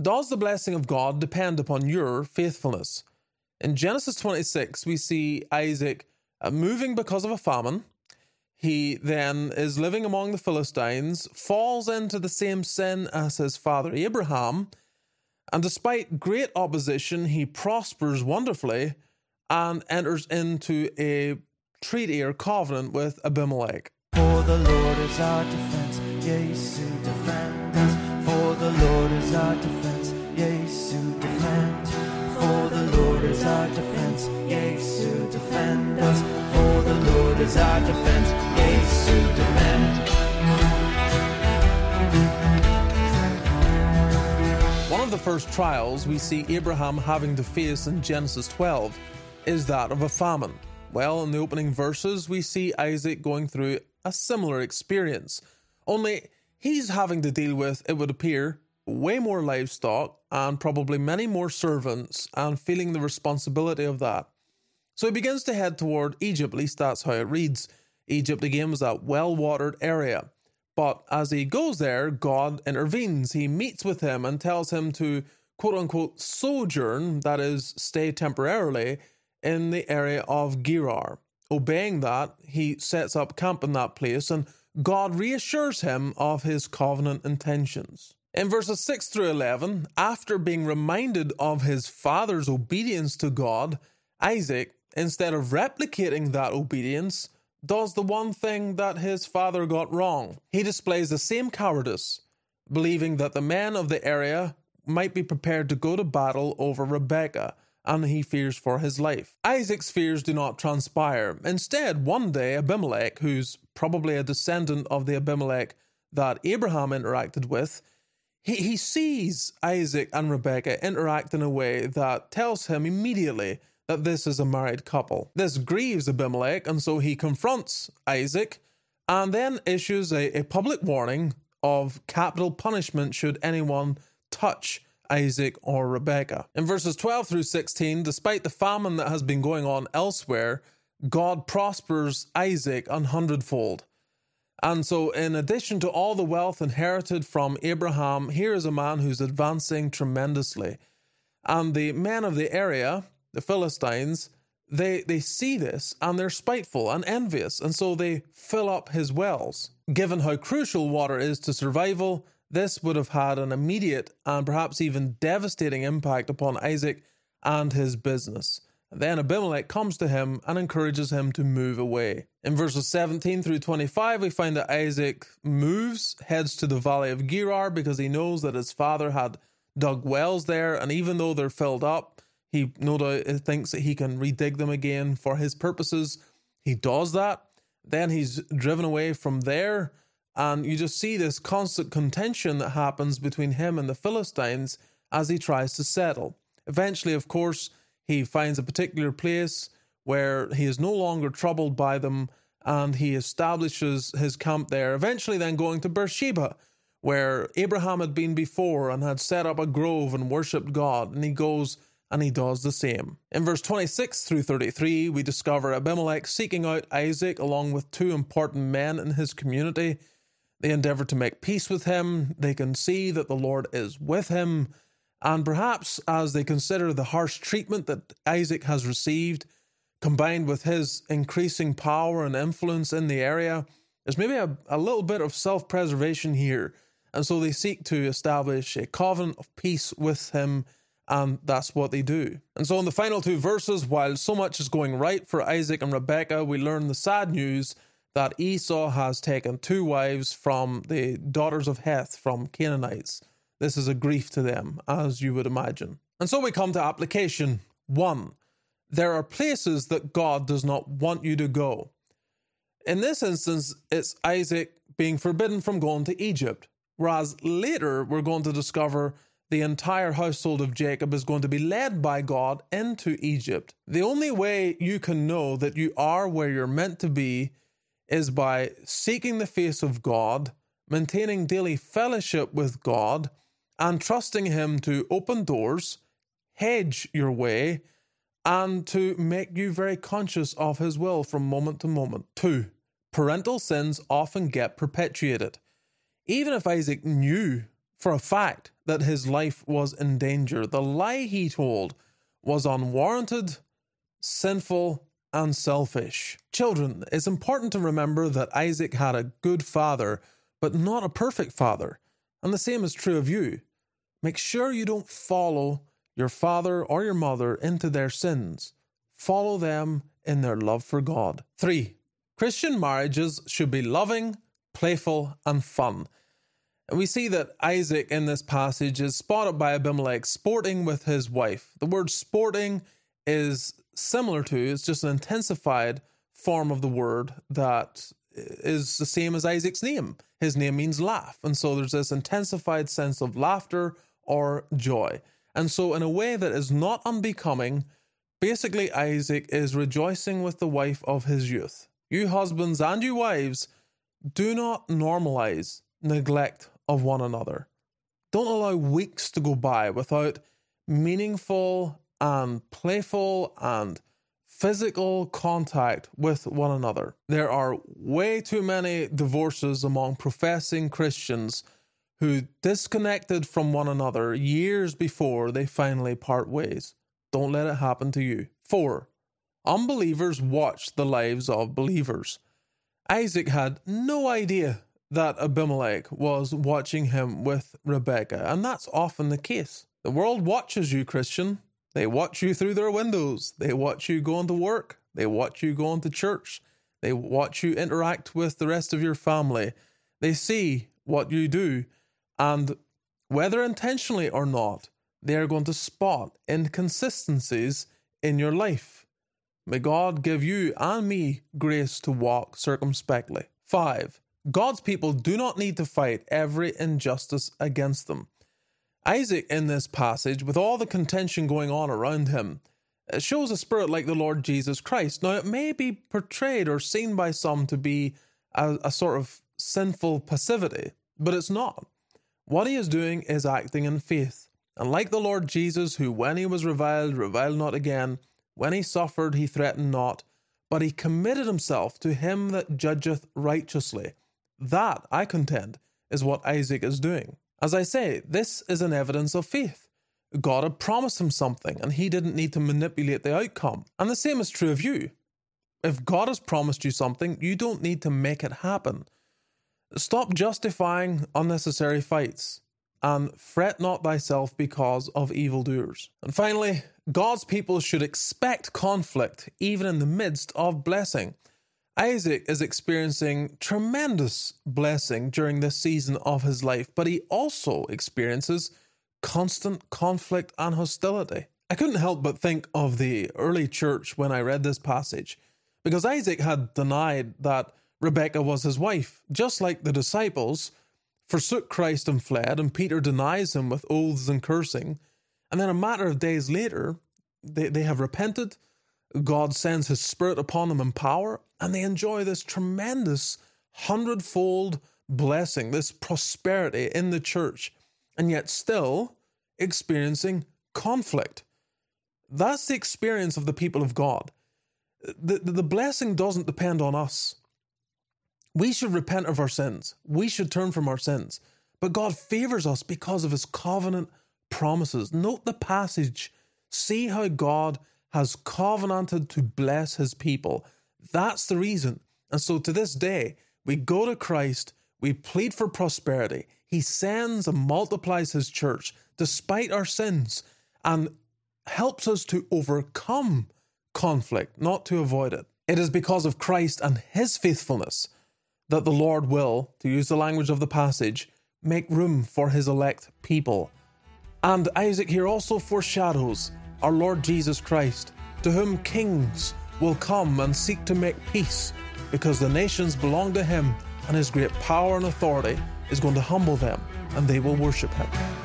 Does the blessing of God depend upon your faithfulness? In Genesis 26, we see Isaac uh, moving because of a famine. He then is living among the Philistines, falls into the same sin as his father Abraham, and despite great opposition, he prospers wonderfully and enters into a treaty or covenant with Abimelech. For the Lord is our defense, defend us. For the Lord is our defense, yes, defend. For the Lord is our defense, yes, to defend us. For the Lord is our defense, yes, defend. One of the first trials we see Abraham having to face in Genesis 12 is that of a famine. Well, in the opening verses, we see Isaac going through a similar experience, only he's having to deal with, it would appear, way more livestock and probably many more servants and feeling the responsibility of that. So he begins to head toward Egypt, at least that's how it reads. Egypt again was that well watered area. But as he goes there, God intervenes. He meets with him and tells him to quote unquote sojourn, that is, stay temporarily, in the area of Gerar. Obeying that, he sets up camp in that place and God reassures him of his covenant intentions. In verses 6 through 11, after being reminded of his father's obedience to God, Isaac, instead of replicating that obedience, does the one thing that his father got wrong. He displays the same cowardice, believing that the men of the area might be prepared to go to battle over Rebekah, and he fears for his life. Isaac's fears do not transpire. Instead, one day, Abimelech, who's probably a descendant of the Abimelech that Abraham interacted with, he, he sees Isaac and Rebecca interact in a way that tells him immediately that this is a married couple. This grieves Abimelech, and so he confronts Isaac and then issues a, a public warning of capital punishment should anyone touch Isaac or Rebecca. In verses 12 through 16, despite the famine that has been going on elsewhere, God prospers Isaac an hundredfold. And so, in addition to all the wealth inherited from Abraham, here is a man who's advancing tremendously. And the men of the area, the Philistines, they, they see this and they're spiteful and envious, and so they fill up his wells. Given how crucial water is to survival, this would have had an immediate and perhaps even devastating impact upon Isaac and his business. Then Abimelech comes to him and encourages him to move away. In verses 17 through 25, we find that Isaac moves, heads to the valley of Gerar because he knows that his father had dug wells there, and even though they're filled up, he no doubt thinks that he can redig them again for his purposes. He does that. Then he's driven away from there, and you just see this constant contention that happens between him and the Philistines as he tries to settle. Eventually, of course, he finds a particular place where he is no longer troubled by them and he establishes his camp there, eventually, then going to Beersheba, where Abraham had been before and had set up a grove and worshipped God, and he goes and he does the same. In verse 26 through 33, we discover Abimelech seeking out Isaac along with two important men in his community. They endeavor to make peace with him. They can see that the Lord is with him. And perhaps as they consider the harsh treatment that Isaac has received, combined with his increasing power and influence in the area, there's maybe a, a little bit of self preservation here. And so they seek to establish a covenant of peace with him, and that's what they do. And so, in the final two verses, while so much is going right for Isaac and Rebekah, we learn the sad news that Esau has taken two wives from the daughters of Heth, from Canaanites. This is a grief to them, as you would imagine. And so we come to application one. There are places that God does not want you to go. In this instance, it's Isaac being forbidden from going to Egypt, whereas later we're going to discover the entire household of Jacob is going to be led by God into Egypt. The only way you can know that you are where you're meant to be is by seeking the face of God, maintaining daily fellowship with God, and trusting Him to open doors, hedge your way, and to make you very conscious of His will from moment to moment. Two, parental sins often get perpetuated. Even if Isaac knew for a fact that his life was in danger. The lie he told was unwarranted, sinful, and selfish. Children, it's important to remember that Isaac had a good father, but not a perfect father. And the same is true of you. Make sure you don't follow your father or your mother into their sins. Follow them in their love for God. 3. Christian marriages should be loving, playful, and fun. And we see that Isaac in this passage is spotted by Abimelech sporting with his wife. The word sporting is similar to, it's just an intensified form of the word that is the same as Isaac's name. His name means laugh. And so there's this intensified sense of laughter or joy. And so, in a way that is not unbecoming, basically Isaac is rejoicing with the wife of his youth. You husbands and you wives, do not normalize neglect of one another. Don't allow weeks to go by without meaningful and playful and physical contact with one another. There are way too many divorces among professing Christians who disconnected from one another years before they finally part ways. Don't let it happen to you. 4. Unbelievers watch the lives of believers. Isaac had no idea that Abimelech was watching him with Rebekah, and that's often the case. The world watches you, Christian. They watch you through their windows. They watch you going to work. They watch you going to church. They watch you interact with the rest of your family. They see what you do and whether intentionally or not, they are going to spot inconsistencies in your life. May God give you and me grace to walk circumspectly. 5. God's people do not need to fight every injustice against them. Isaac, in this passage, with all the contention going on around him, uh, shows a spirit like the Lord Jesus Christ. Now, it may be portrayed or seen by some to be a, a sort of sinful passivity, but it's not. What he is doing is acting in faith. And like the Lord Jesus, who when he was reviled, reviled not again, when he suffered, he threatened not, but he committed himself to him that judgeth righteously. That, I contend, is what Isaac is doing. As I say, this is an evidence of faith. God had promised him something, and he didn't need to manipulate the outcome. And the same is true of you. If God has promised you something, you don't need to make it happen. Stop justifying unnecessary fights, and fret not thyself because of evildoers. And finally, God's people should expect conflict even in the midst of blessing. Isaac is experiencing tremendous blessing during this season of his life, but he also experiences constant conflict and hostility. I couldn't help but think of the early church when I read this passage, because Isaac had denied that Rebekah was his wife, just like the disciples forsook Christ and fled, and Peter denies him with oaths and cursing. And then a matter of days later, they, they have repented. God sends his spirit upon them in power, and they enjoy this tremendous hundredfold blessing, this prosperity in the church, and yet still experiencing conflict. That's the experience of the people of God. The, the, the blessing doesn't depend on us. We should repent of our sins. We should turn from our sins. But God favors us because of his covenant promises. Note the passage. See how God has covenanted to bless his people. That's the reason. And so to this day, we go to Christ, we plead for prosperity. He sends and multiplies his church despite our sins and helps us to overcome conflict, not to avoid it. It is because of Christ and his faithfulness that the Lord will, to use the language of the passage, make room for his elect people. And Isaac here also foreshadows our Lord Jesus Christ, to whom kings will come and seek to make peace, because the nations belong to him, and his great power and authority is going to humble them, and they will worship him.